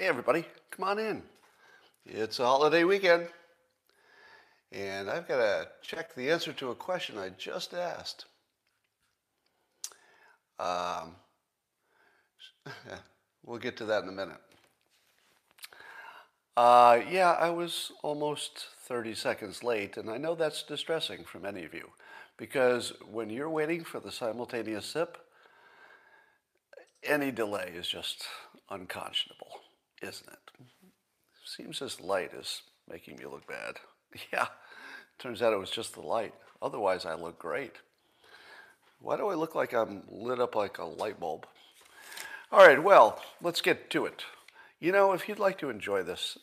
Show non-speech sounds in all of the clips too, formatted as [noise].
Hey, everybody, come on in. It's a holiday weekend. And I've got to check the answer to a question I just asked. Um, [laughs] we'll get to that in a minute. Uh, yeah, I was almost 30 seconds late, and I know that's distressing for many of you because when you're waiting for the simultaneous sip, any delay is just unconscionable isn't it? Seems this light is making me look bad. [laughs] Yeah, turns out it was just the light. Otherwise, I look great. Why do I look like I'm lit up like a light bulb? All right, well, let's get to it. You know, if you'd like to enjoy this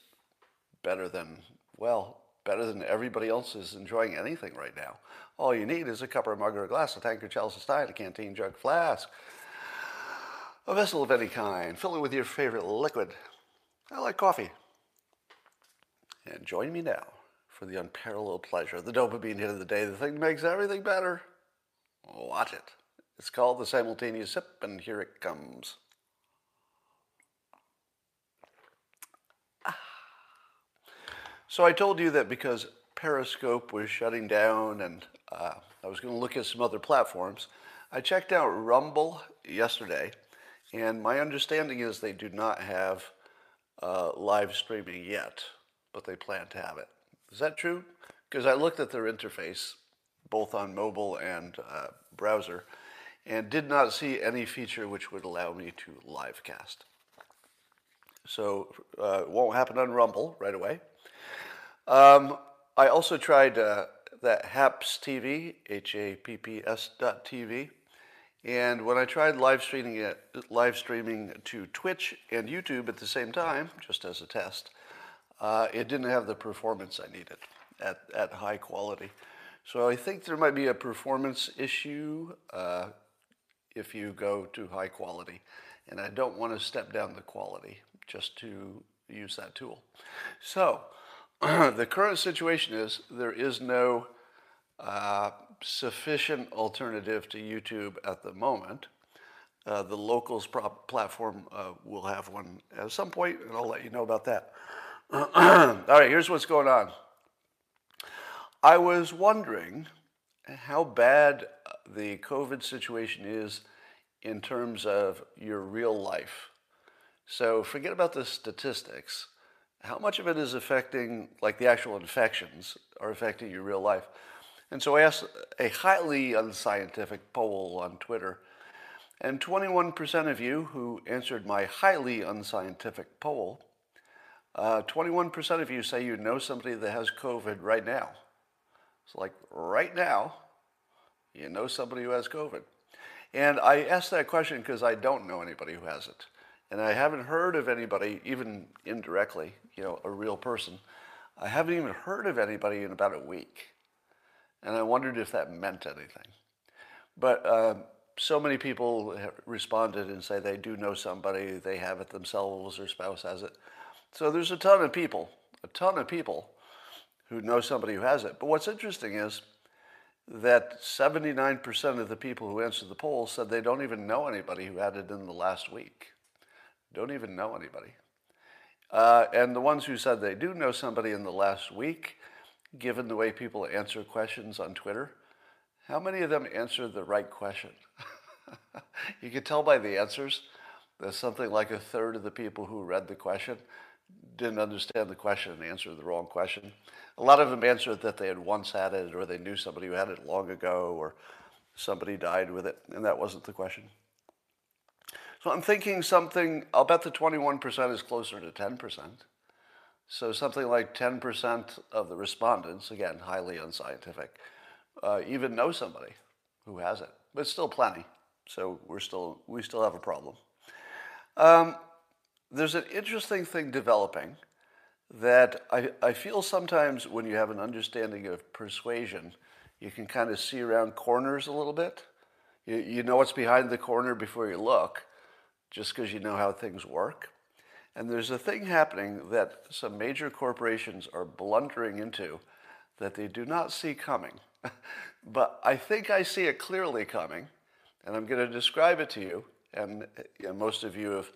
better than, well, better than everybody else is enjoying anything right now, all you need is a cup or a mug or a glass, a tankard, chalice, a stein, a canteen, jug, flask, a vessel of any kind. Fill it with your favorite liquid. I like coffee. And join me now for the unparalleled pleasure, of the dopamine hit of the day, the thing that makes everything better. Watch it. It's called the simultaneous sip, and here it comes. Ah. So I told you that because Periscope was shutting down and uh, I was going to look at some other platforms, I checked out Rumble yesterday, and my understanding is they do not have uh, live streaming yet, but they plan to have it. Is that true? Because I looked at their interface, both on mobile and uh, browser, and did not see any feature which would allow me to live cast. So uh, won't happen on Rumble right away. Um, I also tried uh, that Happs TV, H-A-P-P-S dot TV, and when I tried live streaming it, live streaming to Twitch and YouTube at the same time, just as a test, uh, it didn't have the performance I needed at, at high quality. So I think there might be a performance issue uh, if you go to high quality. And I don't want to step down the quality just to use that tool. So [clears throat] the current situation is there is no uh, sufficient alternative to YouTube at the moment. Uh, the locals platform uh, will have one at some point, and I'll let you know about that. [clears throat] All right, here's what's going on. I was wondering how bad the COVID situation is in terms of your real life. So forget about the statistics. How much of it is affecting, like the actual infections, are affecting your real life? And so I asked a highly unscientific poll on Twitter, and 21% of you who answered my highly unscientific poll, uh, 21% of you say you know somebody that has COVID right now. It's like right now, you know somebody who has COVID. And I asked that question because I don't know anybody who has it. And I haven't heard of anybody, even indirectly, you know, a real person. I haven't even heard of anybody in about a week. And I wondered if that meant anything. But uh, so many people responded and say they do know somebody, they have it themselves, their spouse has it. So there's a ton of people, a ton of people who know somebody who has it. But what's interesting is that 79% of the people who answered the poll said they don't even know anybody who had it in the last week. Don't even know anybody. Uh, and the ones who said they do know somebody in the last week given the way people answer questions on Twitter, how many of them answer the right question? [laughs] you can tell by the answers that something like a third of the people who read the question didn't understand the question and answered the wrong question. A lot of them answered that they had once had it or they knew somebody who had it long ago or somebody died with it, and that wasn't the question. So I'm thinking something, I'll bet the 21% is closer to 10%. So something like 10% of the respondents, again, highly unscientific, uh, even know somebody who has it, but it's still plenty. So we're still, we still have a problem. Um, there's an interesting thing developing that I, I feel sometimes when you have an understanding of persuasion, you can kind of see around corners a little bit. You, you know what's behind the corner before you look, just because you know how things work. And there's a thing happening that some major corporations are blundering into that they do not see coming. [laughs] but I think I see it clearly coming, and I'm going to describe it to you. And you know, most of you have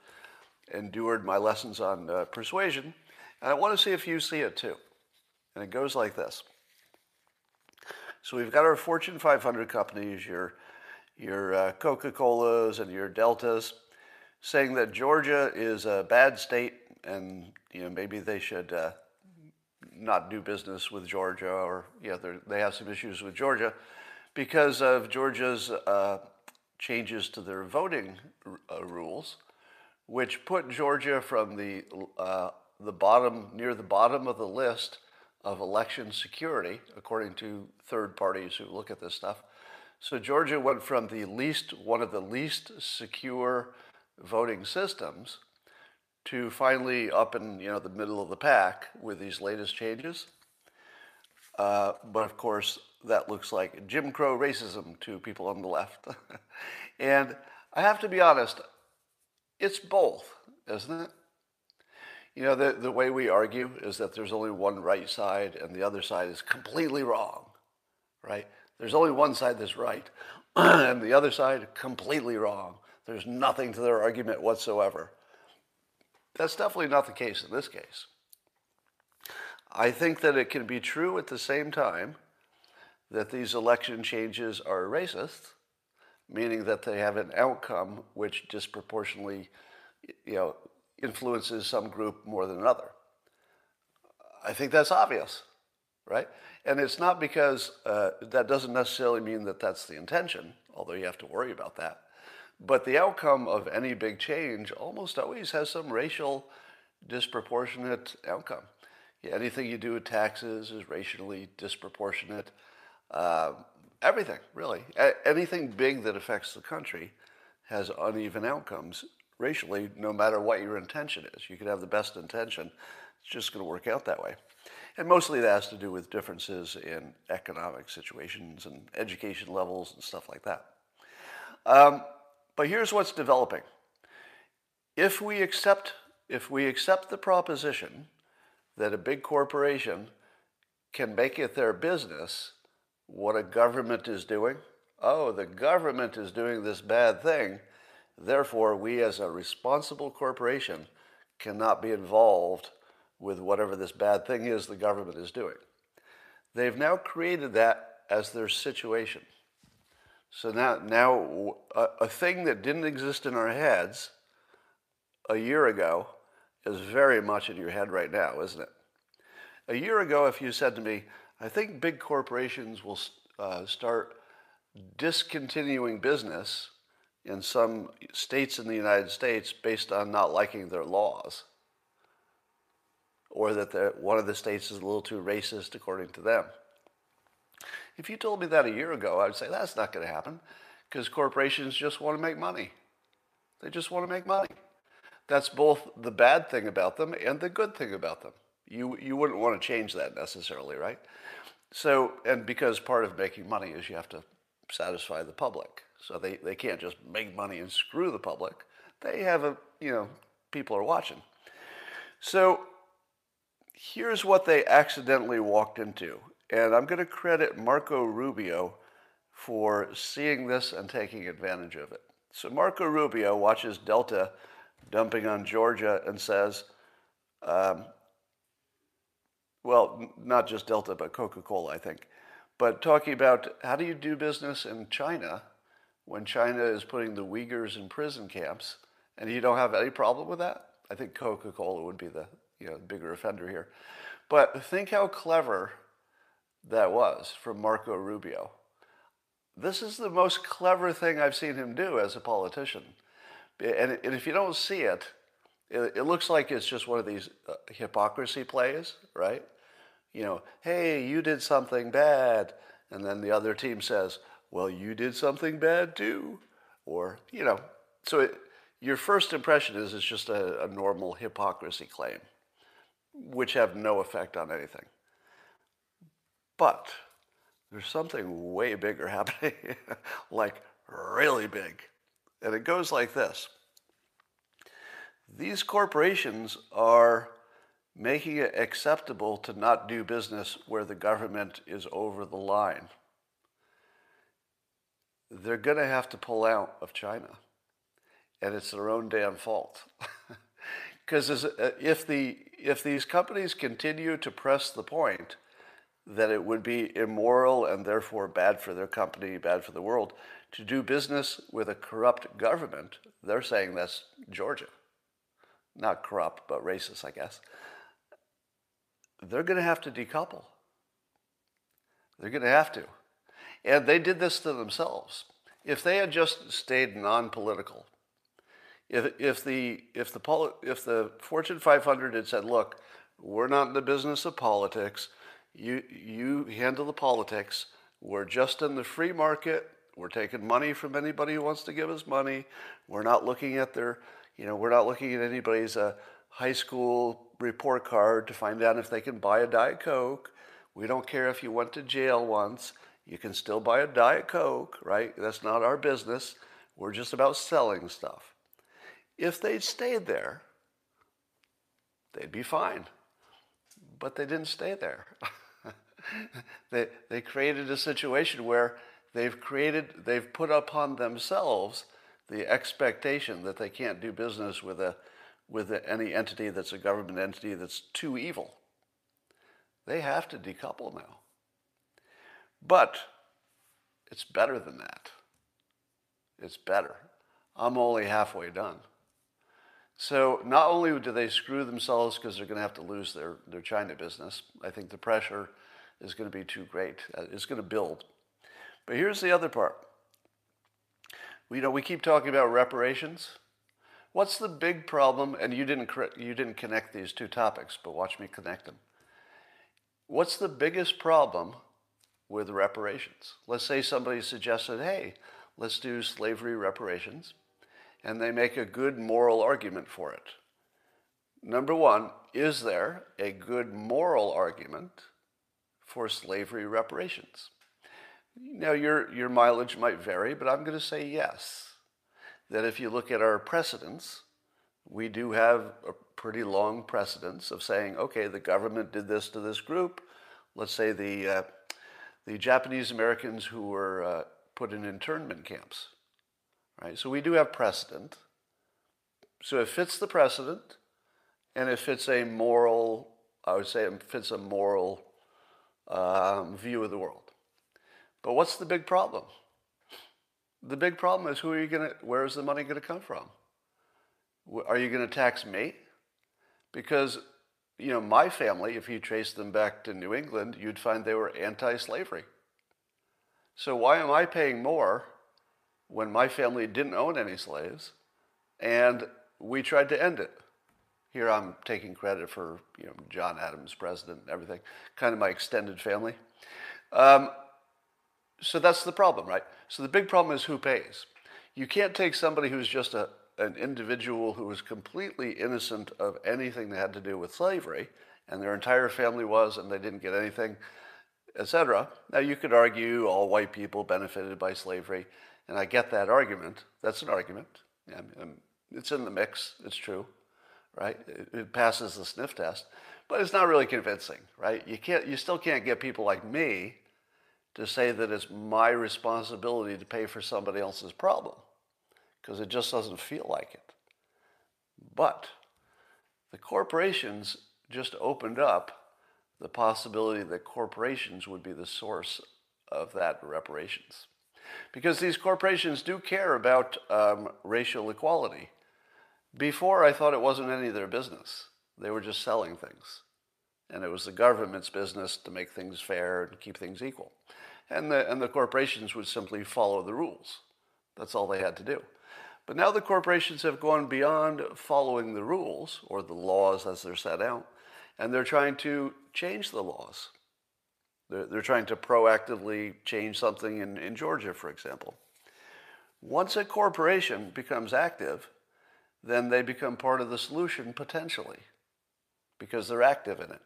endured my lessons on uh, persuasion, and I want to see if you see it too. And it goes like this. So we've got our Fortune 500 companies, your, your uh, Coca-Colas and your Deltas, saying that Georgia is a bad state and you know maybe they should uh, not do business with Georgia or yeah they have some issues with Georgia because of Georgia's uh, changes to their voting uh, rules, which put Georgia from the uh, the bottom near the bottom of the list of election security, according to third parties who look at this stuff. So Georgia went from the least one of the least secure voting systems to finally up in you know the middle of the pack with these latest changes. Uh, but of course, that looks like Jim Crow racism to people on the left. [laughs] and I have to be honest, it's both, isn't it? You know, the, the way we argue is that there's only one right side and the other side is completely wrong, right? There's only one side that's right [clears throat] and the other side completely wrong. There's nothing to their argument whatsoever. That's definitely not the case in this case. I think that it can be true at the same time that these election changes are racist, meaning that they have an outcome which disproportionately, you know, influences some group more than another. I think that's obvious, right? And it's not because uh, that doesn't necessarily mean that that's the intention, although you have to worry about that. But the outcome of any big change almost always has some racial disproportionate outcome. Yeah, anything you do with taxes is racially disproportionate. Uh, everything, really. A- anything big that affects the country has uneven outcomes racially, no matter what your intention is. You could have the best intention, it's just going to work out that way. And mostly that has to do with differences in economic situations and education levels and stuff like that. Um, but here's what's developing. If we accept, if we accept the proposition that a big corporation can make it their business what a government is doing, oh, the government is doing this bad thing, therefore we as a responsible corporation cannot be involved with whatever this bad thing is the government is doing. They've now created that as their situation. So now, now a, a thing that didn't exist in our heads a year ago is very much in your head right now, isn't it? A year ago, if you said to me, I think big corporations will uh, start discontinuing business in some states in the United States based on not liking their laws, or that one of the states is a little too racist according to them. If you told me that a year ago, I'd say that's not going to happen because corporations just want to make money. They just want to make money. That's both the bad thing about them and the good thing about them. You, you wouldn't want to change that necessarily, right? So, and because part of making money is you have to satisfy the public. So they, they can't just make money and screw the public. They have a, you know, people are watching. So here's what they accidentally walked into. And I'm going to credit Marco Rubio for seeing this and taking advantage of it. So Marco Rubio watches Delta dumping on Georgia and says, um, well, not just Delta, but Coca Cola, I think, but talking about how do you do business in China when China is putting the Uyghurs in prison camps and you don't have any problem with that? I think Coca Cola would be the you know, bigger offender here. But think how clever that was from Marco Rubio. This is the most clever thing I've seen him do as a politician. And, if you don't see it, it, looks like it's just one of these uh, hypocrisy plays, right? You know, hey, you did something bad. And then the other team says, well, you did something bad too. Or, you know, so it, your first impression is it's just a, a normal hypocrisy claim, which have no effect on anything. But there's something way bigger [laughs] happening, like really big. And it goes like this These corporations are making it acceptable to not do business where the government is over the line. They're going to have to pull out of China. And it's their own damn fault. [laughs] Because uh, if, the, if these companies continue to press the point that it would be immoral and therefore bad for their company, bad for the world, to do business with a corrupt government, they're saying that's Georgia. Not corrupt, but racist, I guess. They're going to have to decouple. They're going to have to. And they did this to themselves. If they had just stayed non political, if, if, the, if, the, if the Fortune 500 had said, look, we're not in the business of politics, you, you handle the politics, we're just in the free market, we're taking money from anybody who wants to give us money, we're not looking at their, you know, we're not looking at anybody's uh, high school report card to find out if they can buy a Diet Coke. We don't care if you went to jail once. You can still buy a Diet Coke, right? That's not our business. We're just about selling stuff. If they'd stayed there, they'd be fine. But they didn't stay there. [laughs] [laughs] they, they created a situation where they've created, they've put upon themselves the expectation that they can't do business with, a, with a, any entity that's a government entity that's too evil. They have to decouple now. But it's better than that. It's better. I'm only halfway done. So not only do they screw themselves because they're going to have to lose their, their China business, I think the pressure is going to be too great. Uh, it's going to build. But here's the other part. We, you know, we keep talking about reparations. What's the big problem? And you didn't, you didn't connect these two topics, but watch me connect them. What's the biggest problem with reparations? Let's say somebody suggested, hey, let's do slavery reparations, and they make a good moral argument for it. Number one, is there a good moral argument for slavery reparations? Now, your, your mileage might vary, but I'm going to say yes. That if you look at our precedents, we do have a pretty long precedence of saying, okay, the government did this to this group. Let's say the, uh, the Japanese Americans who were uh, put in internment camps. Right? So we do have precedent. So it fits the precedent, and it fits a moral, I would say it fits a moral um, view of the world. But what's the big problem? The big problem is who are you going to, where is the money going to come from? Are you going to tax me? Because, you know, my family, if you trace them back to New England, you'd find they were anti slavery. So why am I paying more when my family didn't own any slaves and we tried to end it? Here I'm taking credit for, you know, John Adams, president, and everything, kind of my extended family. Um, so that's the problem, right? So the big problem is who pays. You can't take somebody who's just a, an individual who was completely innocent of anything that had to do with slavery, and their entire family was, and they didn't get anything, etc. Now you could argue all white people benefited by slavery, and I get that argument. That's an argument. Yeah, it's in the mix. It's true, right? It, it passes the sniff test, but it's not really convincing, right? You can't. You still can't get people like me to say that it's my responsibility to pay for somebody else's problem because it just doesn't feel like it. But the corporations just opened up the possibility that corporations would be the source of that reparations. Because these corporations do care about um, racial equality. Before, I thought it wasn't any of their business. They were just selling things. And it was the government's business to make things fair and keep things equal and the, and the corporations would simply follow the rules. That's all they had to do. But now the corporations have gone beyond following the rules or the laws as they're set out, and they're trying to change the laws. They're, they're trying to proactively change something in, in Georgia, for example. Once a corporation becomes active, then they become part of the solution potentially because they're active in it.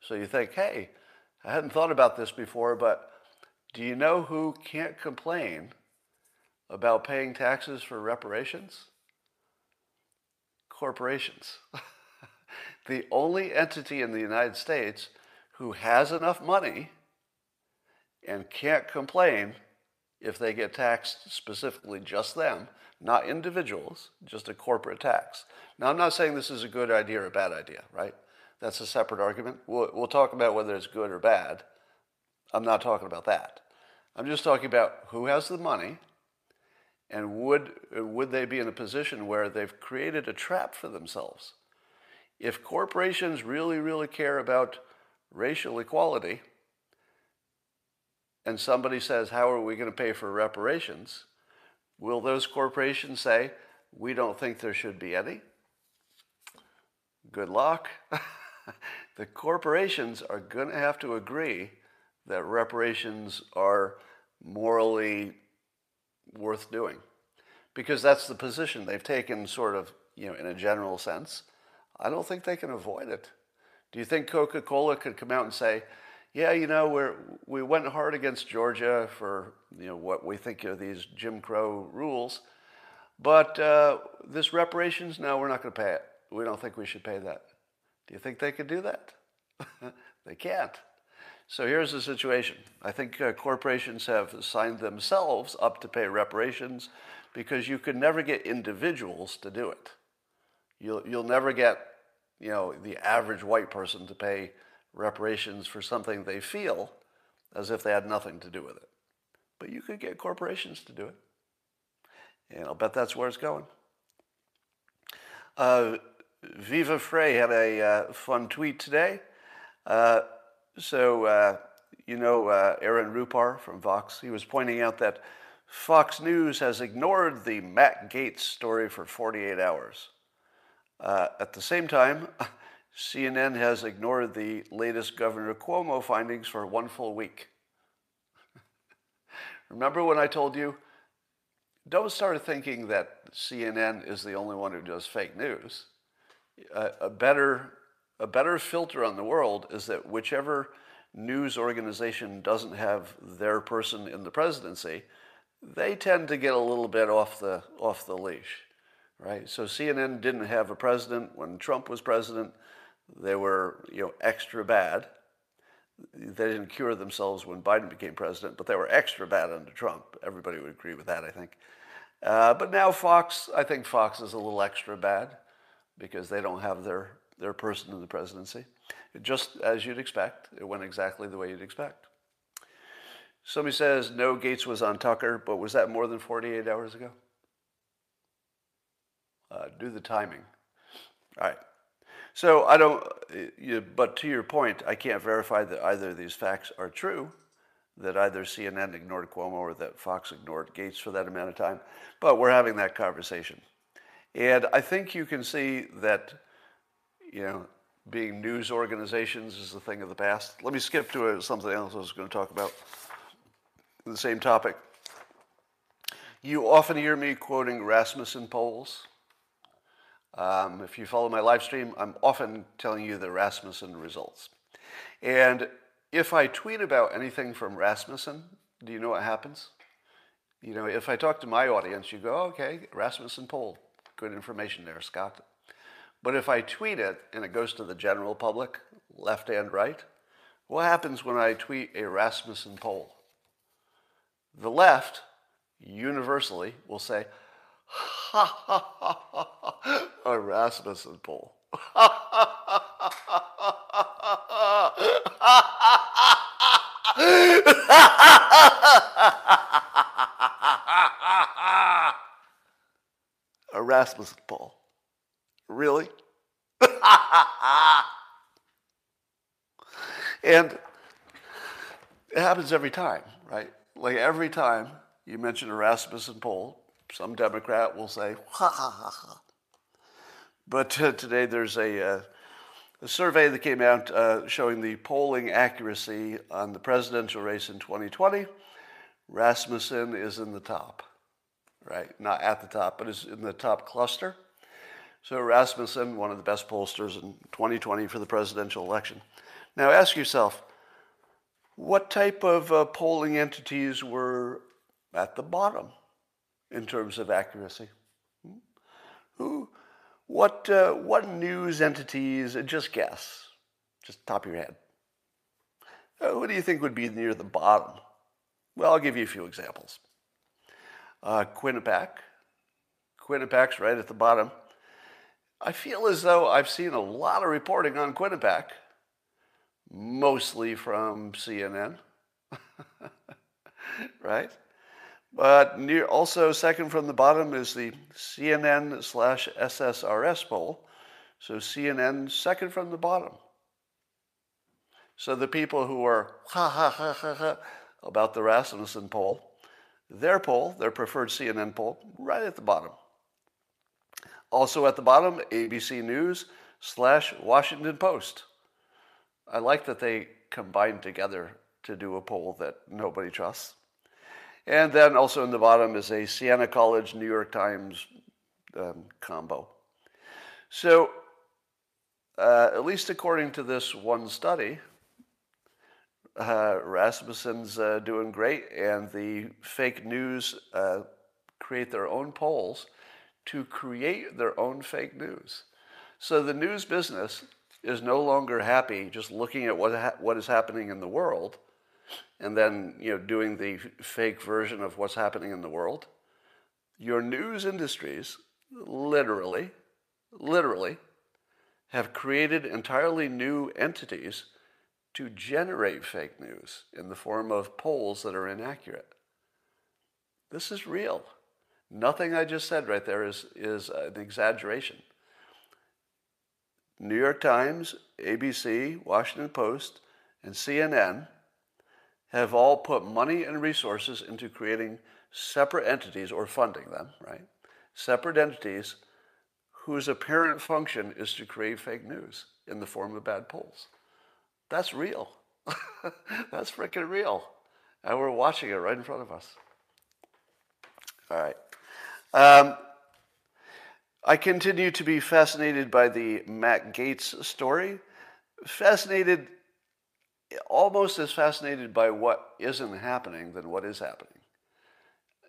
So you think, hey, I hadn't thought about this before, but do you know who can't complain about paying taxes for reparations? Corporations. [laughs] the only entity in the United States who has enough money and can't complain if they get taxed specifically just them, not individuals, just a corporate tax. Now, I'm not saying this is a good idea or a bad idea, right? That's a separate argument. We'll, we'll talk about whether it's good or bad. I'm not talking about that. I'm just talking about who has the money and would, would they be in a position where they've created a trap for themselves? If corporations really, really care about racial equality, and somebody says, How are we going to pay for reparations? Will those corporations say, We don't think there should be any? Good luck. [laughs] the corporations are going to have to agree that reparations are morally worth doing because that's the position they've taken sort of you know in a general sense i don't think they can avoid it do you think coca-cola could come out and say yeah you know we're we went hard against georgia for you know what we think are these jim crow rules. But uh, this reparations no we're not going to pay it. We don't think we should pay that. Do you think they could do that? [laughs] They can't. So here's the situation. I think uh, corporations have signed themselves up to pay reparations because you could never get individuals to do it. You'll, you'll never get, you know, the average white person to pay reparations for something they feel as if they had nothing to do with it. But you could get corporations to do it. And I'll bet that's where it's going. Uh, Viva Frei had a uh, fun tweet today. Uh, so, uh, you know, uh, Aaron Rupar from Vox, he was pointing out that Fox News has ignored the Matt Gaetz story for 48 hours. Uh, at the same time, [laughs] CNN has ignored the latest Governor Cuomo findings for one full week. [laughs] Remember when I told you, don't start thinking that CNN is the only one who does fake news. a better a better filter on the world is that whichever news organization doesn't have their person in the presidency, they tend to get a little bit off the off the leash, right? So CNN didn't have a president when Trump was president. They were you know extra bad. They didn't cure themselves when Biden became president, but they were extra bad under Trump. Everybody would agree with that, I think. Uh, but now Fox, I think Fox is a little extra bad because they don't have their their person in the presidency. Just as you'd expect, it went exactly the way you'd expect. Somebody says, no, Gaetz was on Tucker, but was that more than 48 hours ago? Uh, do the timing. All right. So I don't, you, but to your point, I can't verify that either of these facts are true, that either CNN ignored Cuomo or that Fox ignored Gaetz for that amount of time. But we're having that conversation. And I think you can see that you know, being news organizations is a thing of the past. Let me skip to uh, something else I was going to talk about. The same topic. You often hear me quoting Rasmussen polls. Um, if you follow my live stream, I'm often telling you the Rasmussen results. And if I tweet about anything from Rasmussen, do you know what happens? You know, if I talk to my audience, you go, okay, Rasmussen poll. Good information there, Scott. But if I tweet it and it goes to the general public, left and right, what happens when I tweet a Rasmussen poll? The left, universally, will say, ha ha ha ha, ha a Rasmussen poll. [laughs] a Rasmussen poll. Really? [laughs] and it happens every time, right? Like every time you mention a Rasmussen poll, some Democrat will say, ha ha ha ha. But uh, today there's a, uh, a, survey that came out uh, showing the polling accuracy on the presidential race in 2020. Rasmussen is in the top, right? Not at the top, but is in the top cluster. So Rasmussen, one of the best pollsters in 2020 for the presidential election. Now ask yourself, what type of uh, polling entities were at the bottom in terms of accuracy? Hmm? Who, what, uh, what news entities, just guess, just top of your head. Uh, who do you think would be near the bottom? Well, I'll give you a few examples. Uh, Quinnipiac, Quinnipiac's right at the bottom. I feel as though I've seen a lot of reporting on Quinnipiac, mostly from CNN, [laughs] right? But near, also second from the bottom is the CNN slash SSRS poll. So CNN second from the bottom. So the people who are ha ha ha ha ha about the Rasmussen poll, their poll, their preferred CNN poll, right at the bottom. Also at the bottom, ABC News slash Washington Post. I like that they combined together to do a poll that nobody trusts. And then also in the bottom is a Siena College New York Times um, combo. So, uh, at least according to this one study, uh, Rasmussen's uh, doing great, and the fake news uh, create their own polls to create their own fake news. So the news business is no longer happy just looking at what ha- what is happening in the world, and then you know doing the fake version of what's happening in the world. Your news industries, literally, literally, have created entirely new entities to generate fake news in the form of polls that are inaccurate. This is real. Nothing I just said right there is, is an exaggeration. New York Times, ABC, Washington Post, and CNN have all put money and resources into creating separate entities or funding them, right? Separate entities whose apparent function is to create fake news in the form of bad polls. That's real. [laughs] That's freaking real. And we're watching it right in front of us. All right. Um, I continue to be fascinated by the Matt Gaetz story. Fascinated, almost as fascinated by what isn't happening than what is happening.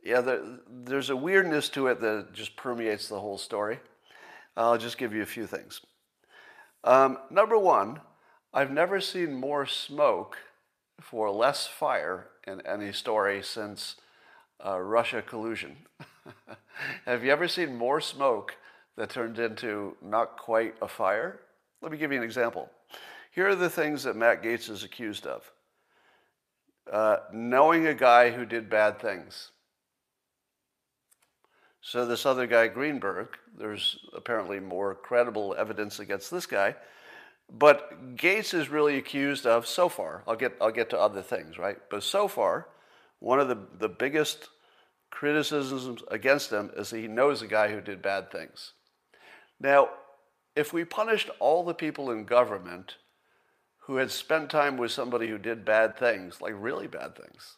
Yeah, there, there's a weirdness to it that just permeates the whole story. I'll just give you a few things. Um, number one, I've never seen more smoke for less fire in any story since uh, Russia collusion. [laughs] Have you ever seen more smoke that turned into not quite a fire? Let me give you an example. Here are the things that Matt Gaetz is accused of uh, knowing a guy who did bad things. So, this other guy, Greenberg, there's apparently more credible evidence against this guy but Gaetz is really accused of so far. I'll get I'll get to other things, right? But so far, one of the, the biggest criticisms against him is that he knows a guy who did bad things. Now, if we punished all the people in government who had spent time with somebody who did bad things, like really bad things,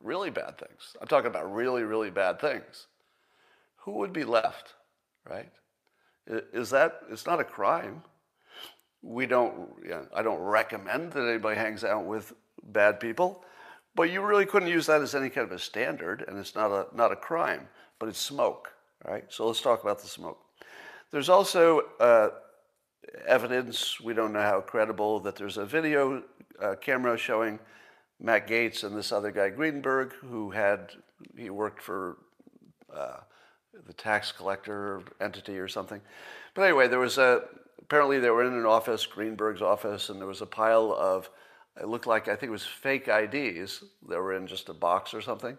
really bad things, I'm talking about really, really bad things, who would be left, right? Is that, it's not a crime we don't, I don't recommend that anybody hangs out with bad people, but you really couldn't use that as any kind of a standard, and it's not a, not a crime, but it's smoke, right? So let's talk about the smoke. There's also uh, evidence, we don't know how credible, that there's a video uh, camera showing Matt Gaetz and this other guy, Greenberg, who had, he worked for uh, the tax collector entity or something. But anyway, there was a, apparently they were in an office, Greenberg's office, and there was a pile of, it looked like, I think it was fake IDs that were in just a box or something.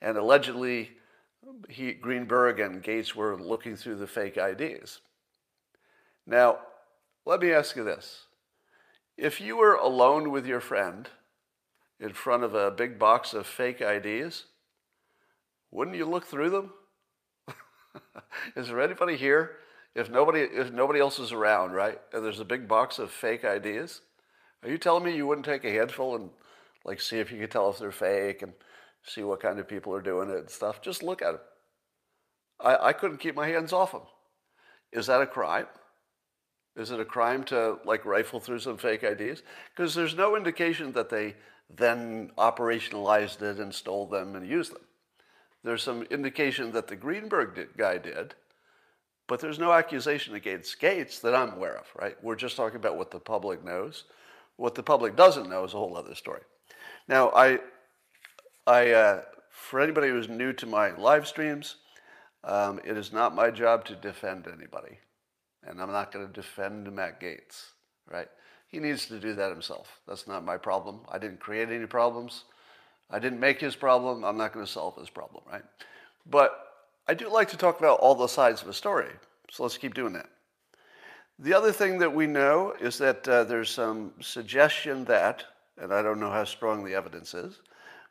And allegedly, he, Greenberg and Gaetz were looking through the fake IDs. Now, let me ask you this. If you were alone with your friend in front of a big box of fake IDs, wouldn't you look through them? [laughs] Is there anybody here if nobody if nobody else is around, right? And there's a big box of fake IDs. Are you telling me you wouldn't take a handful and like see if you could tell if they're fake and see what kind of people are doing it and stuff? Just look at them. I, I couldn't keep my hands off them. Is that a crime? Is it a crime to like rifle through some fake IDs? Because there's no indication that they then operationalized it and stole them and used them. There's some indication that the Greenberg guy did, but there's no accusation against Gaetz that I'm aware of, right? We're just talking about what the public knows. What the public doesn't know is a whole other story. Now, I, I, uh, for anybody who's new to my live streams, Um, it is not my job to defend anybody. And I'm not going to defend Matt Gaetz, right? He needs to do that himself. That's not my problem. I didn't create any problems. I didn't make his problem. I'm not going to solve his problem, right? But I do like to talk about all the sides of a story. So let's keep doing that. The other thing that we know is that uh, there's some suggestion that, and I don't know how strong the evidence is,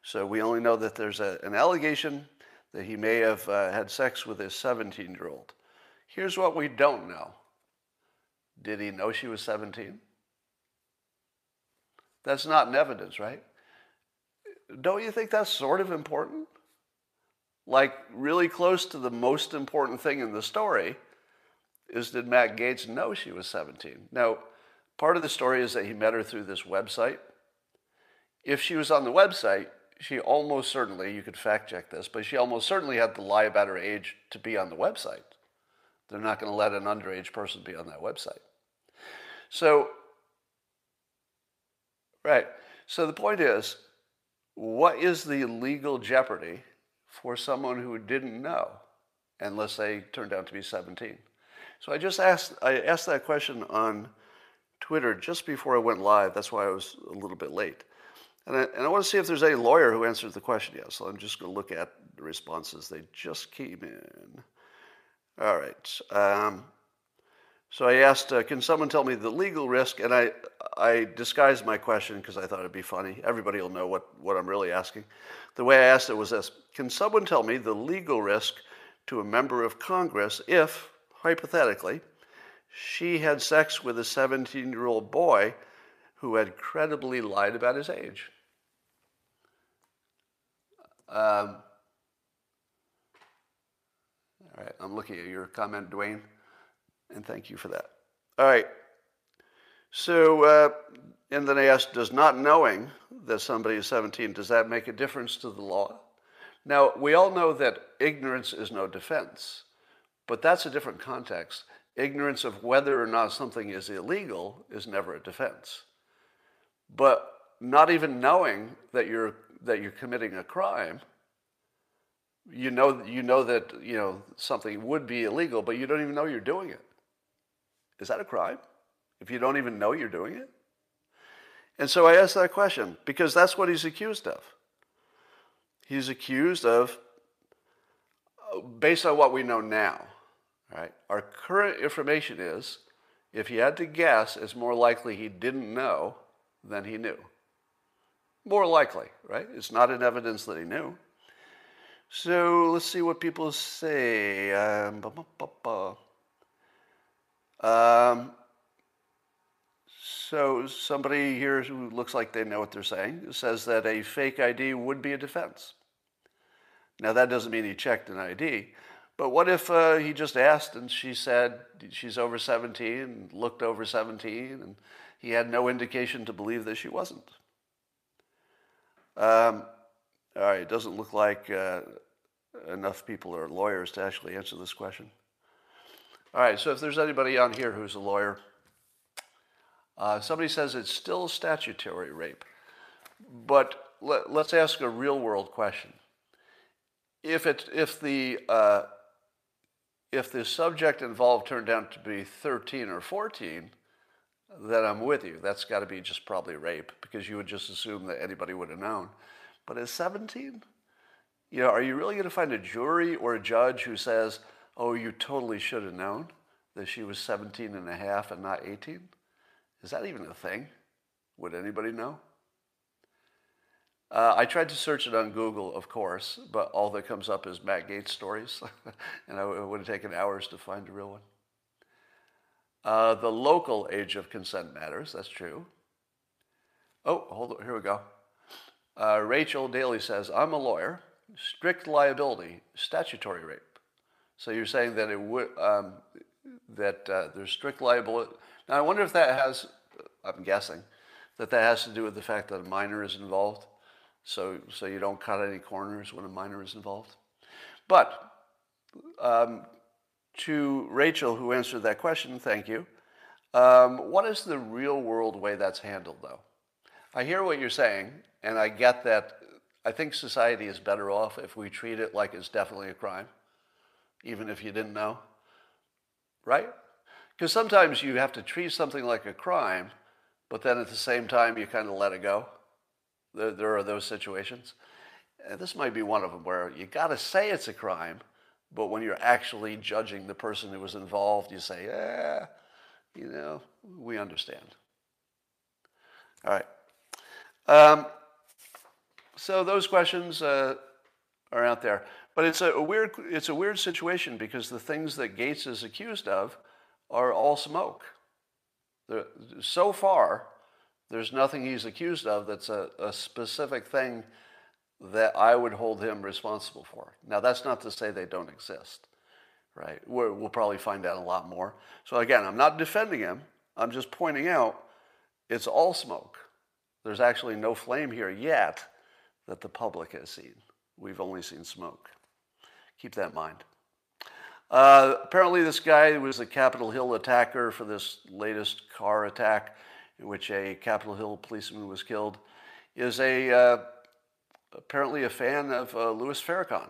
so we only know that there's a, an allegation that he may have uh, had sex with his 17 year old. Here's what we don't know Did he know she was 17? That's not in evidence, right? Don't you think that's sort of important? Like, really close to the most important thing in the story is did Matt Gaetz know she was 17? Now, part of the story is that he met her through this website. If she was on the website, she almost certainly, you could fact check this, but she almost certainly had to lie about her age to be on the website. They're not going to let an underage person be on that website. So, right. So the point is, what is the legal jeopardy for someone who didn't know, unless they turned out to be 17? So I just asked, I asked that question on Twitter just before I went live. That's why I was a little bit late. And I, and I want to see if there's any lawyer who answered the question yet. So I'm just going to look at the responses. They just came in. All right. Um, so I asked, uh, can someone tell me the legal risk? And I, I disguised my question because I thought it'd be funny. Everybody will know what, what I'm really asking. The way I asked it was this Can someone tell me the legal risk to a member of Congress if, hypothetically, she had sex with a 17 year old boy who had credibly lied about his age? Um, all right, I'm looking at your comment, Dwayne, and thank you for that. All right, so, uh, and then I asked, does not knowing that somebody is 17, does that make a difference to the law? Now, we all know that ignorance is no defense, but that's a different context. Ignorance of whether or not something is illegal is never a defense. But not even knowing that you're that you're committing a crime, you know you know that you know something would be illegal, but you don't even know you're doing it. Is that a crime? If you don't even know you're doing it? And so I asked that question because that's what he's accused of. He's accused of, uh, based on what we know now, right? Our current information is if he had to guess, it's more likely he didn't know than he knew. More likely, right? It's not an evidence that he knew. So let's see what people say. Um, um, so somebody here who looks like they know what they're saying says that a fake ID would be a defense. Now that doesn't mean he checked an ID, but what if uh, he just asked and she said she's over 17 and looked over 17 and he had no indication to believe that she wasn't? Um, all right, it doesn't look like uh, enough people are lawyers to actually answer this question. All right, so if there's anybody on here who's a lawyer, uh, somebody says it's still statutory rape. But let, us ask a real world question. If, it, if, the, uh, if the subject involved turned out to be 13 or 14, then I'm with you. That's got to be just probably rape because you would just assume that anybody would have known. But at 17, you know, are you really going to find a jury or a judge who says, oh, you totally should have known that she was 17 and a half and not 18? Is that even a thing? Would anybody know? Uh, I tried to search it on Google, of course, but all that comes up is Matt Gaetz stories, [laughs] and it would have taken hours to find a real one. Uh, the local age of consent matters, that's true. Oh, hold on, here we go. Uh, Rachel Daly says, I'm a lawyer, strict liability, statutory rape. So you're saying that it would, um, that uh, there's strict liability. Now I wonder if that has, I'm guessing, that that has to do with the fact that a minor is involved. So, so you don't cut any corners when a minor is involved. But um, to Rachel, who answered that question, thank you. Um, what is the real world way that's handled, though? I hear what you're saying, and I get that. I think society is better off if we treat it like it's definitely a crime. even if you didn't know? Right? Because sometimes you have to treat something like a crime, but then at the same time you kind of let it go. There, are those situations. And this might be one of them where you got to say it's a crime, but when you're actually judging the person who was involved, you say, yeah, you know, we understand. All right. Um, so those questions uh, are out there. But it's a, a, weird, it's a weird situation because the things that Gaetz is accused of are all smoke. The, so far, there's nothing he's accused of that's a, a specific thing that I would hold him responsible for. Now, that's not to say they don't exist, right? we will probably find out a lot more. So, again, I'm not defending him. I'm just pointing out it's all smoke. There's actually no flame here yet that the public has seen. We've only seen smoke. Keep that in mind. Uh, apparently, this guy who was a Capitol Hill attacker for this latest car attack in which a Capitol Hill policeman was killed, is a uh, apparently a fan of uh, Louis Farrakhan.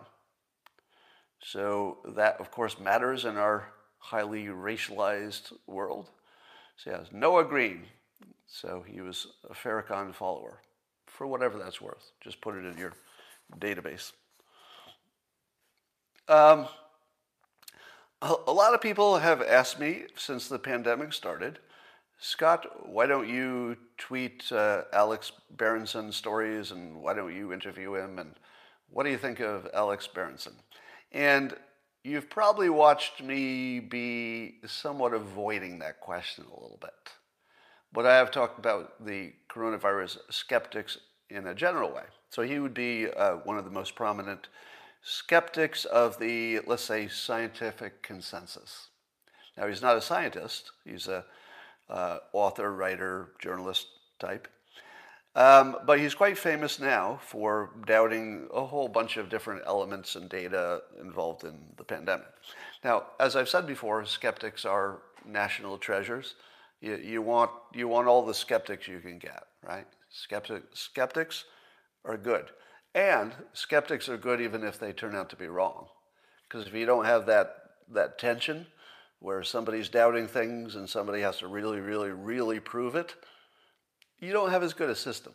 So that, of course, matters in our highly racialized world. So yes, Noah Green. So he was a Farrakhan follower, for whatever that's worth. Just put it in your database. Um, a, lot of people have asked me since the pandemic started, Scott, why don't you tweet uh, Alex Berenson stories and why don't you interview him? And what do you think of Alex Berenson? And you've probably watched me be somewhat avoiding that question a little bit. But I have talked about the coronavirus skeptics in a general way. So he would be uh, one of the most prominent skeptics of the, let's say, scientific consensus. Now, he's not a scientist, he's a uh, author, writer, journalist type. Um, but he's quite famous now for doubting a whole bunch of different elements and data involved in the pandemic. Now, as I've said before, skeptics are national treasures. You, you, want, you want all the skeptics you can get, right? Skeptic, skeptics are good. And skeptics are good even if they turn out to be wrong. Because if you don't have that, that tension where somebody's doubting things and somebody has to really, really, really prove it, you don't have as good a system.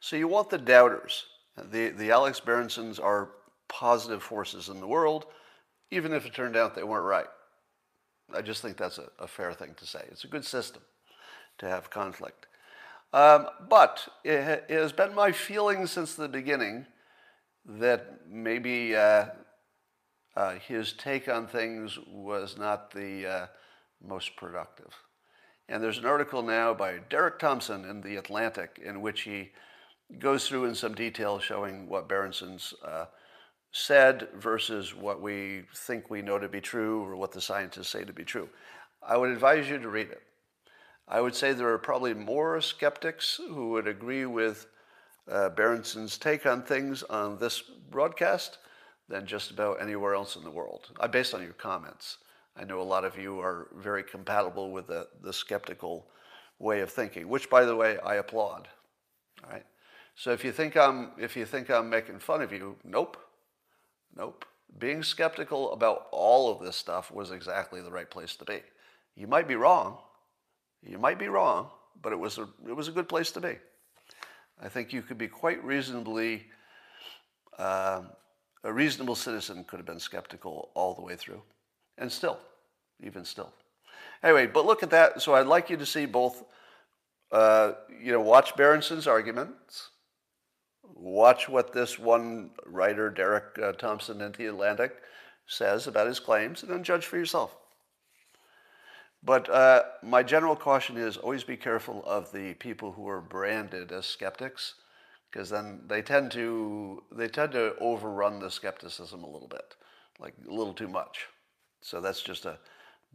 So you want the doubters. The, the Alex Berensons are positive forces in the world, even if it turned out they weren't right. I just think that's a, a fair thing to say. It's a good system to have conflict. Um, but it, it, has been my feeling since the beginning that maybe uh, uh, his take on things was not the uh, most productive. And there's an article now by Derek Thompson in The Atlantic in which he goes through in some detail showing what Berenson's uh, said versus what we think we know to be true or what the scientists say to be true. I would advise you to read it. I would say there are probably more skeptics who would agree with uh, Berenson's take on things on this broadcast than just about anywhere else in the world. I, based on your comments, I know a lot of you are very compatible with the, the skeptical way of thinking, which, by the way, I applaud. All right. So if you think I'm if you think I'm making fun of you, nope, nope. Being skeptical about all of this stuff was exactly the right place to be. You might be wrong, you might be wrong, but it was a, it was a good place to be. I think you could be quite reasonably, uh, a reasonable citizen could have been skeptical all the way through, and still, even still. Anyway, but look at that. So I'd like you to see both, uh, you know, watch Berenson's arguments, watch what this one writer, Derek uh, Thompson in The Atlantic, says about his claims, and then judge for yourself. But uh, my general caution is always be careful of the people who are branded as skeptics, because then they tend to they tend to overrun the skepticism a little bit, like a little too much. So that's just a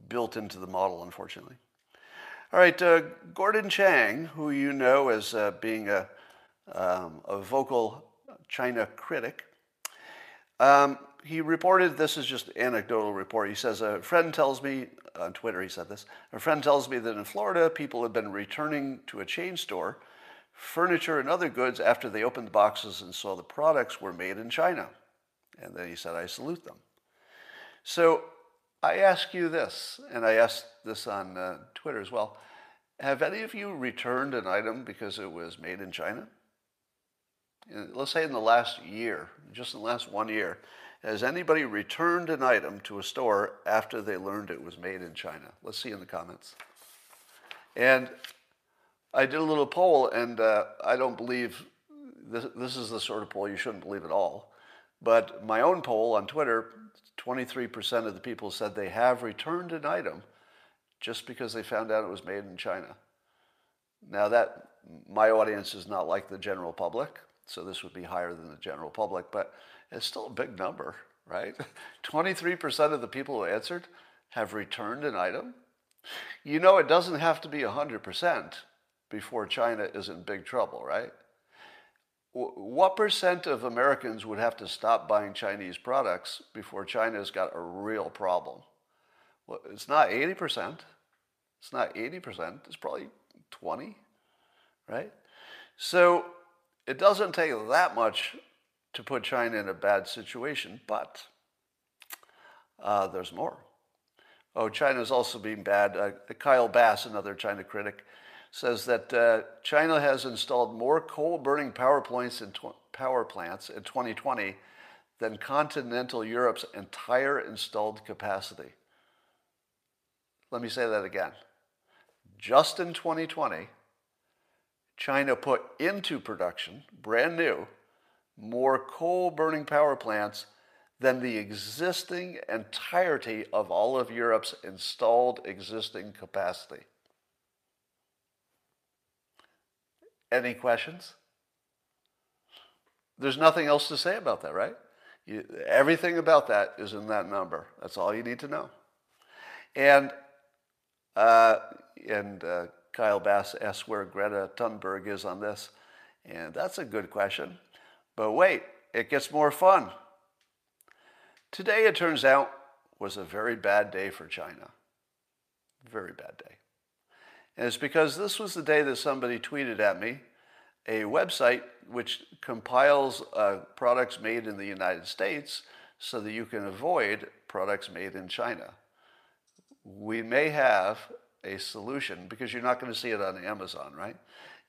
built into the model, unfortunately. All right, uh, Gordon Chang, who you know as uh, being a, um, a vocal China critic, um, he reported this is just anecdotal report. He says a friend tells me on Twitter. He said this. A friend tells me that in Florida, people have been returning to a chain store furniture and other goods after they opened the boxes and saw the products were made in China. And then he said, "I salute them." So I ask you this, and I asked this on uh, Twitter as well. Have any of you returned an item because it was made in China? Let's say in the last year, just in the last one year, has anybody returned an item to a store after they learned it was made in China? Let's see in the comments. And I did a little poll, and uh, I don't believe this, this is the sort of poll you shouldn't believe at all. But my own poll on Twitter, 23% of the people said they have returned an item just because they found out it was made in China. Now that my audience is not like the general public, so this would be higher than the general public, but it's still a big number, right? [laughs] 23% of the people who answered have returned an item. You know, it doesn't have to be 100% before China is in big trouble, right? What percent of Americans would have to stop buying Chinese products before China's got a real problem? Well, it's not 80%. It's not 80%. It's probably 20, right? So it doesn't take that much to put China in a bad situation, but uh, there's more. Oh, China's also being bad. Uh, Kyle Bass, another China critic, says that uh, China has installed more coal-burning power plants in tw- power plants in 2020 than continental Europe's entire installed capacity. Let me say that again. Just in 2020, China put into production, brand new, more coal burning power plants than the existing entirety of all of Europe's installed existing capacity. Any questions? There's nothing else to say about that, right? You, everything about that is in that number. That's all you need to know. And uh, and uh, Kyle Bass asks where Greta Thunberg is on this. And that's a good question. But wait, it gets more fun. Today, it turns out, was a very bad day for China. Very bad day. And it's because this was the day that somebody tweeted at me a website which compiles uh, products made in the United States so that you can avoid products made in China. We may have a solution because you're not going to see it on Amazon, right?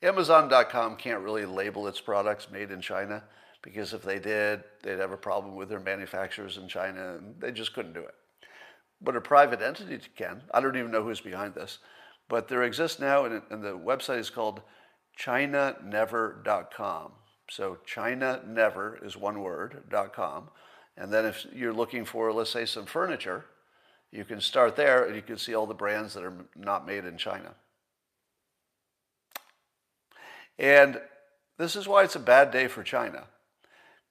Amazon.com can't really label its products made in China because if they did, they'd have a problem with their manufacturers in China and they just couldn't do it. But a private entity can. I don't even know who's behind this. But there exists now, and, the website is called chinanever.com. So China never is one word, .com. And then if you're looking for, let's say, some furniture, you can start there and you can see all the brands that are not made in China. And this is why it's a bad day for China,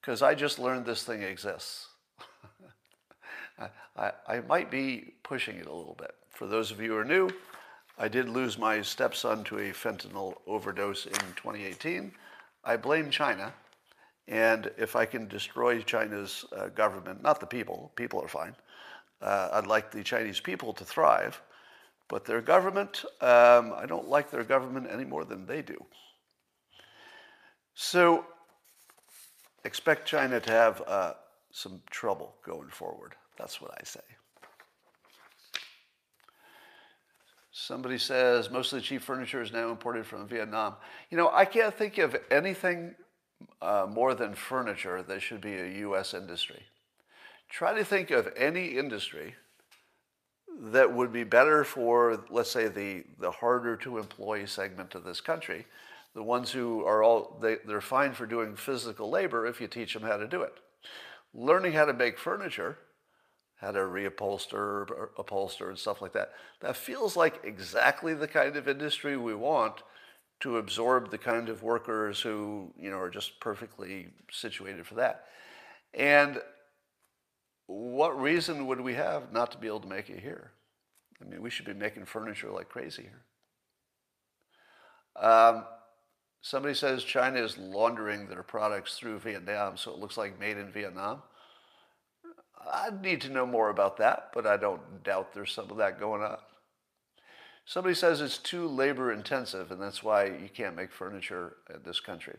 because I just learned this thing exists. [laughs] I, I, might be pushing it a little bit. For those of you who are new, I did lose my stepson to a fentanyl overdose in 2018. I blame China. And if I can destroy China's uh, government, not the people, people are fine, uh, I'd like the Chinese people to thrive, but their government, um, I don't like their government any more than they do. So expect China to have uh, some trouble going forward. That's what I say. Somebody says most of the cheap furniture is now imported from Vietnam. You know, I can't think of anything uh, more than furniture that should be a U.S. industry. Try to think of any industry that would be better for, let's say, the, the harder to employ segment of this country, the ones who are all, they, they're fine for doing physical labor if you teach them how to do it. Learning how to make furniture, how to reupholster, upholster, and stuff like that, that feels like exactly the kind of industry we want to absorb the kind of workers who, you know, are just perfectly situated for that. And what reason would we have not to be able to make it here? I mean, we should be making furniture like crazy here. Um, somebody says China is laundering their products through Vietnam, so it looks like made in Vietnam. I'd need to know more about that, but I don't doubt there's some of that going on. Somebody says it's too labor intensive, and that's why you can't make furniture in this country.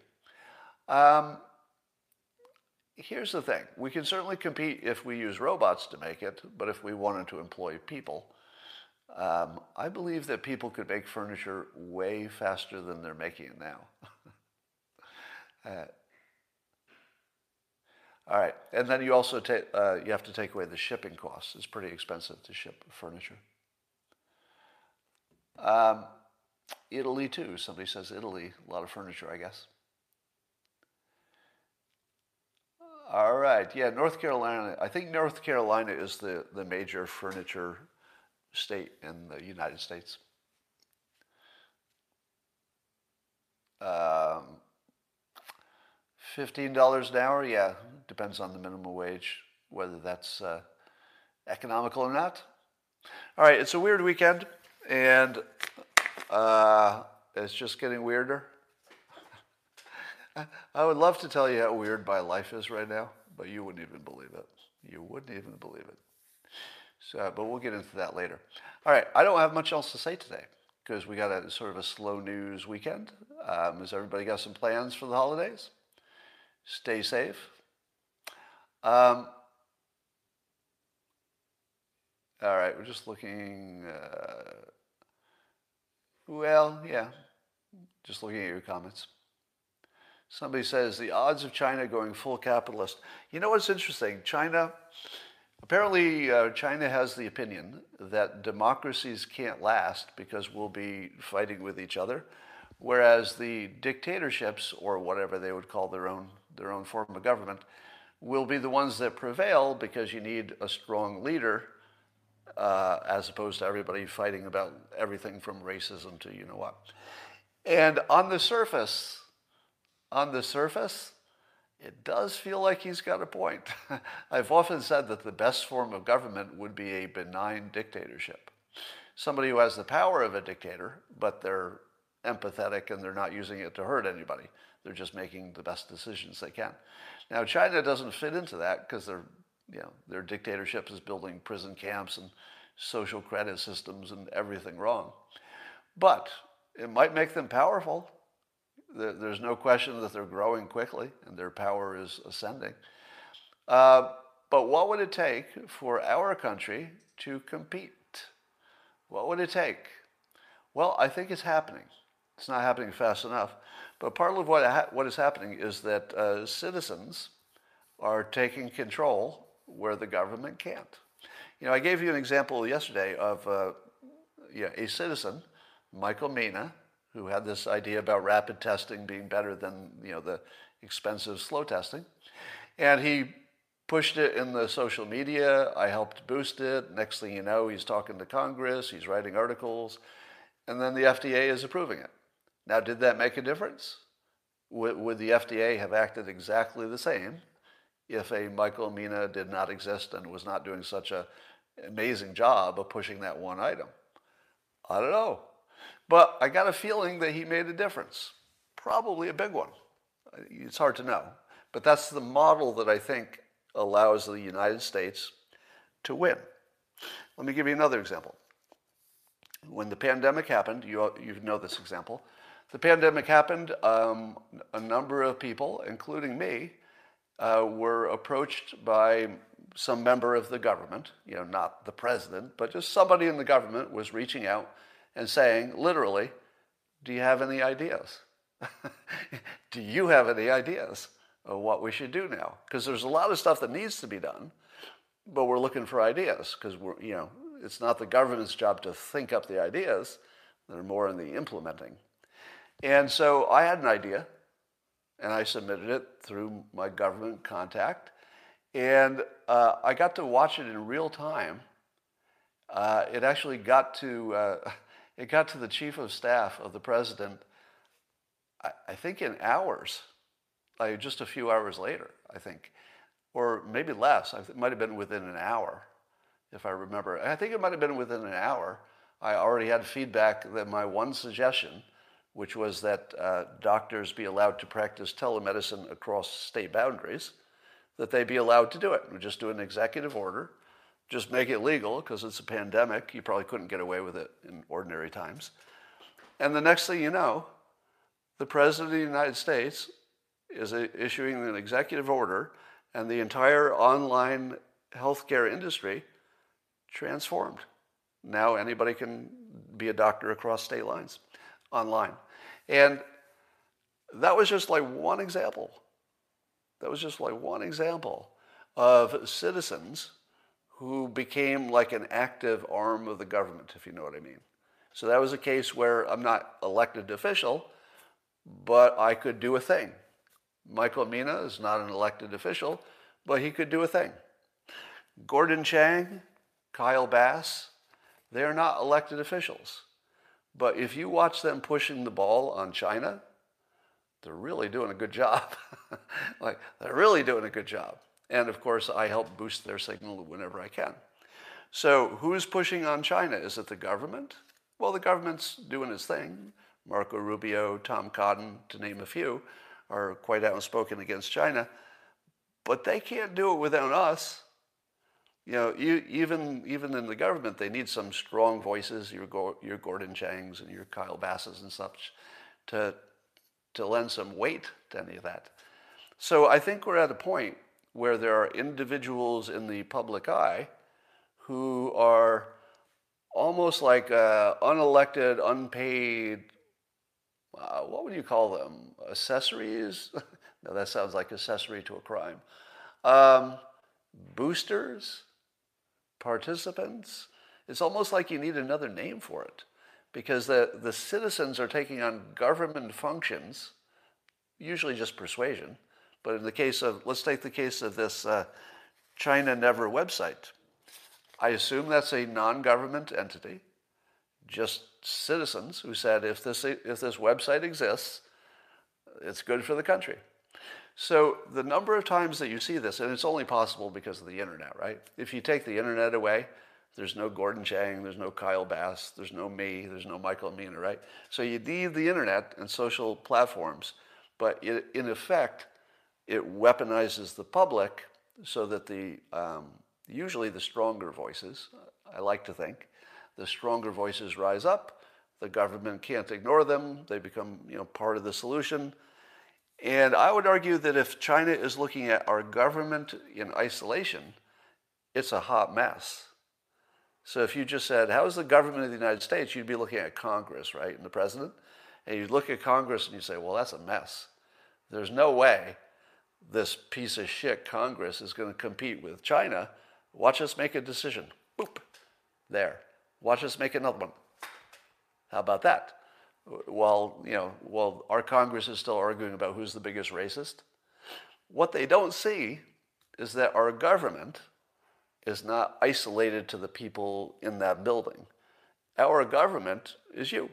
Um, here's the thing we can certainly compete if we use robots to make it, but if we wanted to employ people, um, I believe that people could make furniture way faster than they're making it now. Uh, all right, and then you also take uh, you have to take away the shipping costs. It's pretty expensive to ship furniture. Um, Italy too. Somebody says Italy, a lot of furniture, I guess. All right, yeah, North Carolina. I think North Carolina is the, the major furniture state in the United States. Um, $15 an hour, yeah, depends on the minimum wage, whether that's uh, economical or not. All right, it's a weird weekend, and uh, it's just getting weirder. I would love to tell you how weird my life is right now, but you wouldn't even believe it. You wouldn't even believe it. So, but we'll get into that later. All right, I don't have much else to say today because we got a sort of a slow news weekend. Um, has everybody got some plans for the holidays? Stay safe. Um, all right, we're just looking. Uh, well, yeah, just looking at your comments. Somebody says the odds of China going full capitalist. You know what's interesting? China, apparently, uh, China has the opinion that democracies can't last because we'll be fighting with each other, whereas the dictatorships, or whatever they would call their own their own form of government, will be the ones that prevail because you need a strong leader uh, as opposed to everybody fighting about everything from racism to you know what. And on the surface, on the surface, it does feel like he's got a point. [laughs] I've often said that the best form of government would be a benign dictatorship. Somebody who has the power of a dictator, but they're empathetic and they're not using it to hurt anybody. They're just making the best decisions they can. Now, China doesn't fit into that because their, you know, their dictatorship is building prison camps and social credit systems and everything wrong. But it might make them powerful there's no question that they're growing quickly and their power is ascending. Uh, but what would it take for our country to compete? What would it take? Well, I think it's happening. It's not happening fast enough. But part of what, ha- what is happening is that uh, citizens are taking control where the government can't. You know, I gave you an example yesterday of uh, a citizen, Michael Mina, who had this idea about rapid testing being better than you know the expensive slow testing, and he pushed it in the social media. I helped boost it. Next thing you know, he's talking to Congress. He's writing articles, and then the FDA is approving it. Now, did that make a difference? Would, would the FDA have acted exactly the same if a Michael Mina did not exist and was not doing such an amazing job of pushing that one item? I don't know. But I got a feeling that he made a difference, probably a big one. It's hard to know. But that's the model that I think allows the United States to win. Let me give you another example. When the pandemic happened, you, you know this example. The pandemic happened, um, a number of people, including me, uh, were approached by some member of the government, you know, not the president, but just somebody in the government was reaching out and saying, literally, Do you have any ideas? [laughs] do you have any ideas of what we should do now? Because there's a lot of stuff that needs to be done, but we're looking for ideas because we're, you know, it's not the government's job to think up the ideas, they're more in the implementing. And so I had an idea, and I submitted it through my government contact, and uh, I got to watch it in real time. Uh, it actually got to uh, [laughs] it got to the chief of staff of the president, I, I think in hours, like just a few hours later, I think, or maybe less. It might have been within an hour, if I remember. I think it might have been within an hour. I already had feedback that my one suggestion, which was that uh, doctors be allowed to practice telemedicine across state boundaries, that they be allowed to do it. We just do an executive order just make it legal because it's a pandemic. You probably couldn't get away with it in ordinary times. And the next thing you know, the President of the United States is issuing an executive order and the entire online healthcare industry transformed. Now anybody can be a doctor across state lines online. And that was just like one example. That was just like one example of citizens who became like an active arm of the government, if you know what I mean. So that was a case where I'm not elected official, but I could do a thing. Michael Mina is not an elected official, but he could do a thing. Gordon Chang, Kyle Bass, they are not elected officials. But if you watch them pushing the ball on China, they're really doing a good job. [laughs] like, they're really doing a good job. And of course, I help boost their signal whenever I can. So, who's pushing on China? Is it the government? Well, the government's doing its thing. Marco Rubio, Tom Cotton, to name a few, are quite outspoken against China. But they can't do it without us. You know, you, even, even in the government, they need some strong voices, your, your Gordon Changs and your Kyle Basses and such, to, to lend some weight to any of that. So I think we're at a point where there are individuals in the public eye who are almost like uh, unelected, unpaid, uh, what would you call them? Accessories? [laughs] no, that sounds like accessory to a crime. Um, boosters, participants. It's almost like you need another name for it because the, the citizens are taking on government functions, usually just persuasion, but in the case of, let's take the case of this uh, China Never website. I assume that's a non government entity, just citizens who said if this, if this website exists, it's good for the country. So the number of times that you see this, and it's only possible because of the internet, right? If you take the internet away, there's no Gordon Chang, there's no Kyle Bass, there's no me, there's no Michael Mina, right? So you need the internet and social platforms, but it, in effect, it weaponizes the public so that the um, usually the stronger voices, I like to think, the stronger voices rise up. The government can't ignore them. They become you know part of the solution. And I would argue that if China is looking at our government in isolation, it's a hot mess. So if you just said, how is the government of the United States, you'd be looking at Congress, right, and the president. And you'd look at Congress and you say, well, that's a mess. There's no way this piece of shit Congress is going to compete with China. Watch us make a decision. Boop. There. Watch us make another one. How about that? While, you know, while our Congress is still arguing about who's the biggest racist, what they don't see is that our government is not isolated to the people in that building. Our government is you.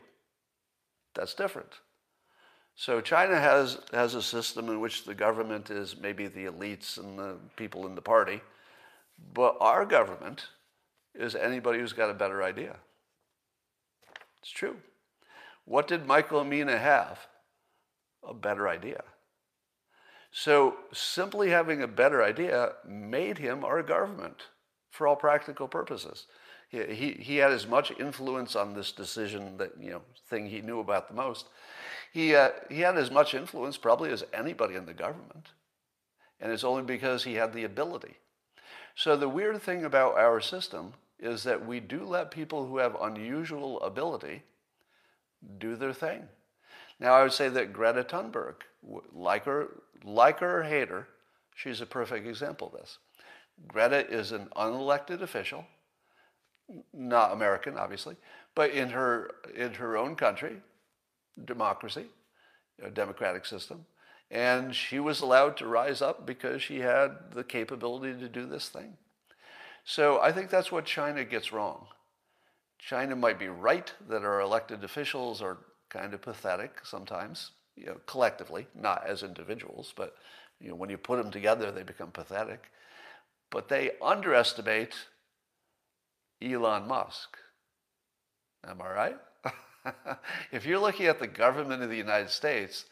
That's different. So China has, has a system in which the government is maybe the elites and the people in the party, but our government is anybody who's got a better idea. It's true. What did Michael Mina have? A better idea. So simply having a better idea made him our government for all practical purposes. He, he, he had as much influence on this decision that, you know, thing he knew about the most he, uh, he had as much influence probably as anybody in the government. And it's only because he had the ability. So the weird thing about our system is that we do let people who have unusual ability do their thing. Now, I would say that Greta Thunberg, like her, like her or hate her, she's a perfect example of this. Greta is an unelected official, not American, obviously, but in her, in her own country, democracy, a democratic system. And she was allowed to rise up because she had the capability to do this thing. So I think that's what China gets wrong. China might be right that our elected officials are kind of pathetic sometimes, you know, collectively, not as individuals, but you know, when you put them together, they become pathetic. But they underestimate Elon Musk. Am I right? [laughs] if you're looking at the government of the United States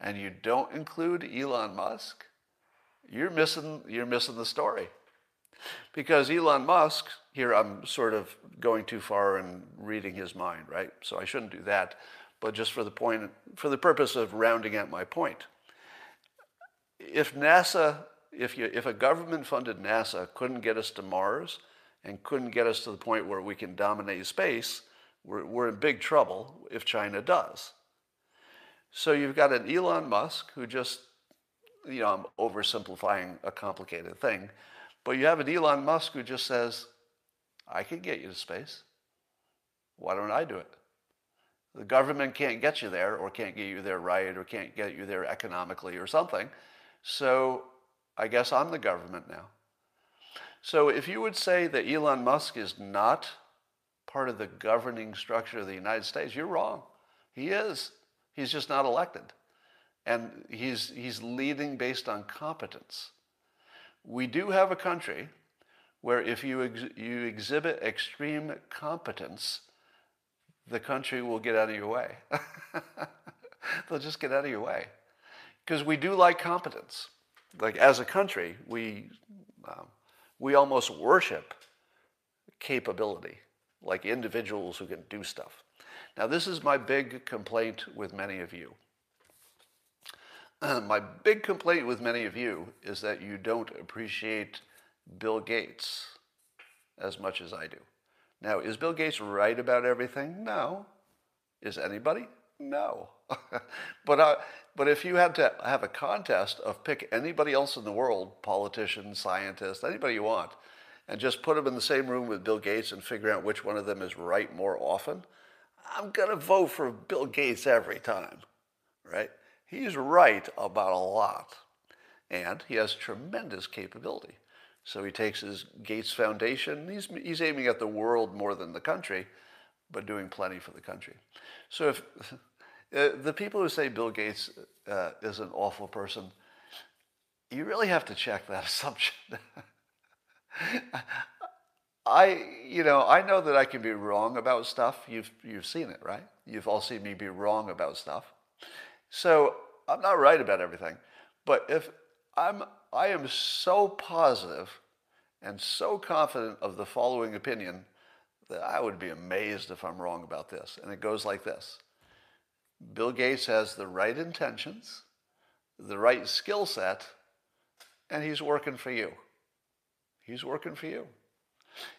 and you don't include Elon Musk, you're missing, you're missing the story. Because Elon Musk, here I'm sort of going too far and reading his mind, right? So I shouldn't do that. But just for the point, for the purpose of rounding out my point, if NASA if, you, if a government funded NASA couldn't get us to Mars and couldn't get us to the point where we can dominate space, we're, we're in big trouble if China does. So you've got an Elon Musk who just, you know, I'm oversimplifying a complicated thing, but you have an Elon Musk who just says, I can get you to space. Why don't I do it? The government can't get you there or can't get you there right or can't get you there economically or something. So I guess I'm the government now. So if you would say that Elon Musk is not part of the governing structure of the United States, you're wrong. He is. He's just not elected. And he's, he's leading based on competence. We do have a country where if you, ex- you exhibit extreme competence, the country will get out of your way. [laughs] They'll just get out of your way. Because we do like competence. Like as a country, we, um, we almost worship capability, like individuals who can do stuff. Now, this is my big complaint with many of you. [clears throat] My big complaint with many of you is that you don't appreciate Bill Gates as much as I do. Now, is Bill Gates right about everything? No. Is anybody? No. [laughs] but, uh, but if you had to have a contest of pick anybody else in the world, politician, scientist, anybody you want, and just put them in the same room with Bill Gates and figure out which one of them is right more often, I'm going to vote for Bill Gates every time, right? He's right about a lot, and he has tremendous capability. So he takes his Gates Foundation, he's, he's aiming at the world more than the country, but doing plenty for the country. So if [laughs] uh, the people who say Bill Gates uh, is an awful person, you really have to check that [laughs] assumption. I, you know, I know that I can be wrong about stuff. You've, you've seen it, right? You've all seen me be wrong about stuff. So I'm not right about everything. But if I'm, I am so positive and so confident of the following opinion that I would be amazed if I'm wrong about this. And it goes like this Bill Gates has the right intentions, the right skill set, and he's working for you. He's working for you.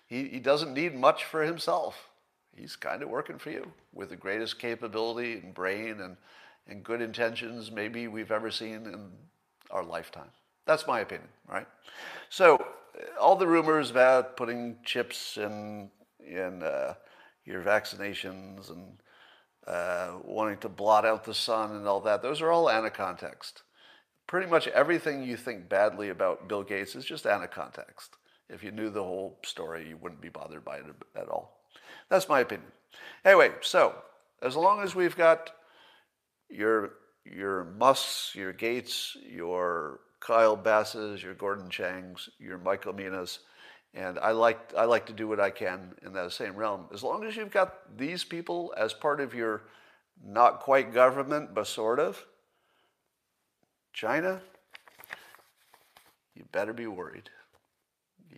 He, he doesn't need much for himself. He's kind of working for you with the greatest capability and brain and, and good intentions maybe we've ever seen in our lifetime. That's my opinion, right? So, all the rumors about putting chips in, in uh, your vaccinations and uh, wanting to blot out the sun and all that, those are all out of context. Pretty much everything you think badly about Bill Gates is just out of context. If you knew the whole story, you wouldn't be bothered by it at all. That's my opinion. Anyway, so as long as we've got your your Musks, your Gates, your Kyle Basses, your Gordon Changs, your Michael Minas, and I like I like to do what I can in that same realm. As long as you've got these people as part of your not quite government, but sort of, China, you better be worried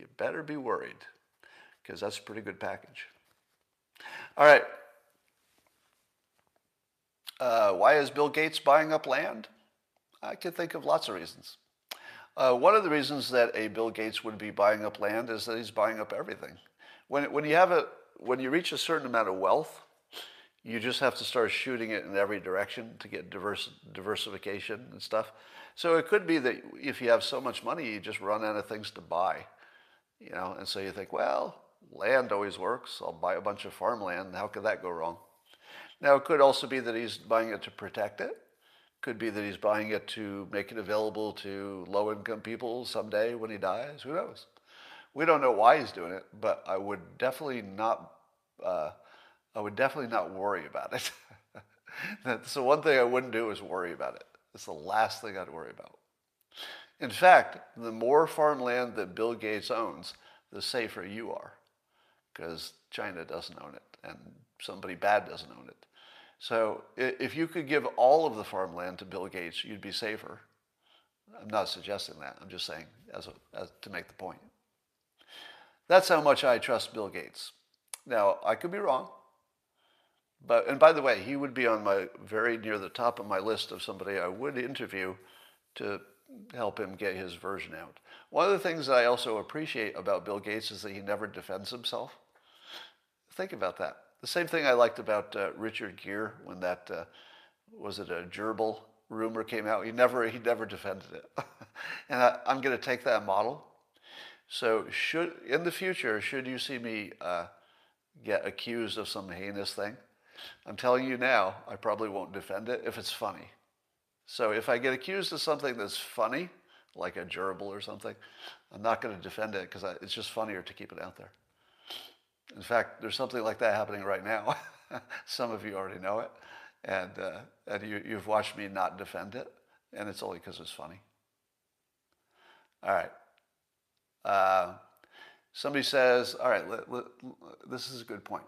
you better be worried because that's a pretty good package. All right. Uh, why is Bill Gates buying up land? I could think of lots of reasons. Uh, one of the reasons that a Bill Gates would be buying up land is that he's buying up everything. When, when you have a, when you reach a certain amount of wealth, you just have to start shooting it in every direction to get diverse, diversification and stuff. So it could be that if you have so much money, you just run out of things to buy. You know, and so you think, well, land always works. I'll buy a bunch of farmland. How could that go wrong? Now, it could also be that he's buying it to protect it. Could be that he's buying it to make it available to low income people someday when he dies. Who knows? We don't know why he's doing it, but I would definitely not. Uh, I would definitely not worry about it. [laughs] so one thing I wouldn't do is worry about it. It's the last thing I'd worry about. In fact, the more farmland that Bill Gates owns, the safer you are because China doesn't own it and somebody bad doesn't own it. So if you could give all of the farmland to Bill Gates, you'd be safer. I'm not suggesting that. I'm just saying as, a, as to make the point. That's how much I trust Bill Gates. Now, I could be wrong. But, and by the way, he would be on my very near the top of my list of somebody I would interview to help him get his version out. One of the things that I also appreciate about Bill Gates is that he never defends himself. Think about that. The same thing I liked about uh, Richard Gere when that uh, was it a gerbil rumor came out. He never he never defended it, [laughs] and I, am going to take that model. So should in the future, should you see me uh, get accused of some heinous thing, I'm telling you now, I probably won't defend it if it's funny. So if I get accused of something that's funny, like a gerbil or something, I'm not going to defend it because it's just funnier to keep it out there. In fact, there's something like that happening right now. [laughs] Some of you already know it, and uh, and you, you've watched me not defend it, and it's only because it's funny. All right. Uh, somebody says, all right, this is a good point.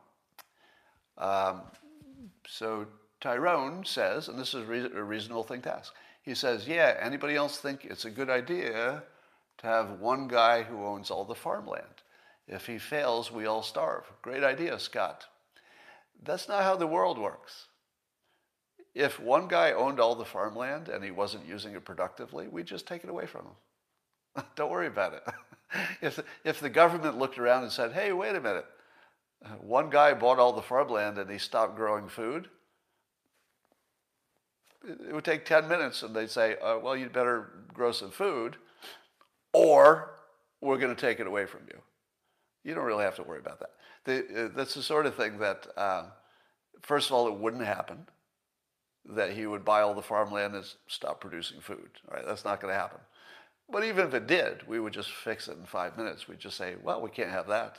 Um, so Tyrone says, and this is a reasonable thing to ask. He says, yeah, anybody else think it's a good idea to have one guy who owns all the farmland? If he fails, we all starve. Great idea, Scott. That's not how the world works. If one guy owned all the farmland and he wasn't using it productively, we'd just take it away from him. [laughs] Don't worry about it. [laughs] if, if the government looked around and said, hey, wait a minute, one guy bought all the farmland and he stopped growing food, it would take 10 minutes and they'd say, uh, well, you'd better grow some food or we're going to take it away from you. You don't really have to worry about that. The, uh, that's the sort of thing that, uh, first of all, it wouldn't happen that he would buy all the farmland and stop producing food. Right? That's not going to happen. But even if it did, we would just fix it in five minutes. We'd just say, well, we can't have that.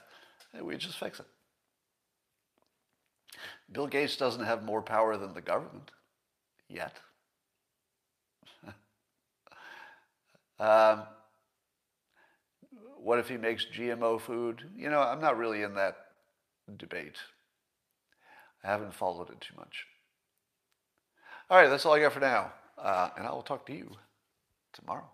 And we'd just fix it. Bill Gates doesn't have more power than the government yet. [laughs] um, what if he makes GMO food? You know, I'm not really in that debate. I haven't followed it too much. All right, that's all I got for now. Uh, and I will talk to you tomorrow.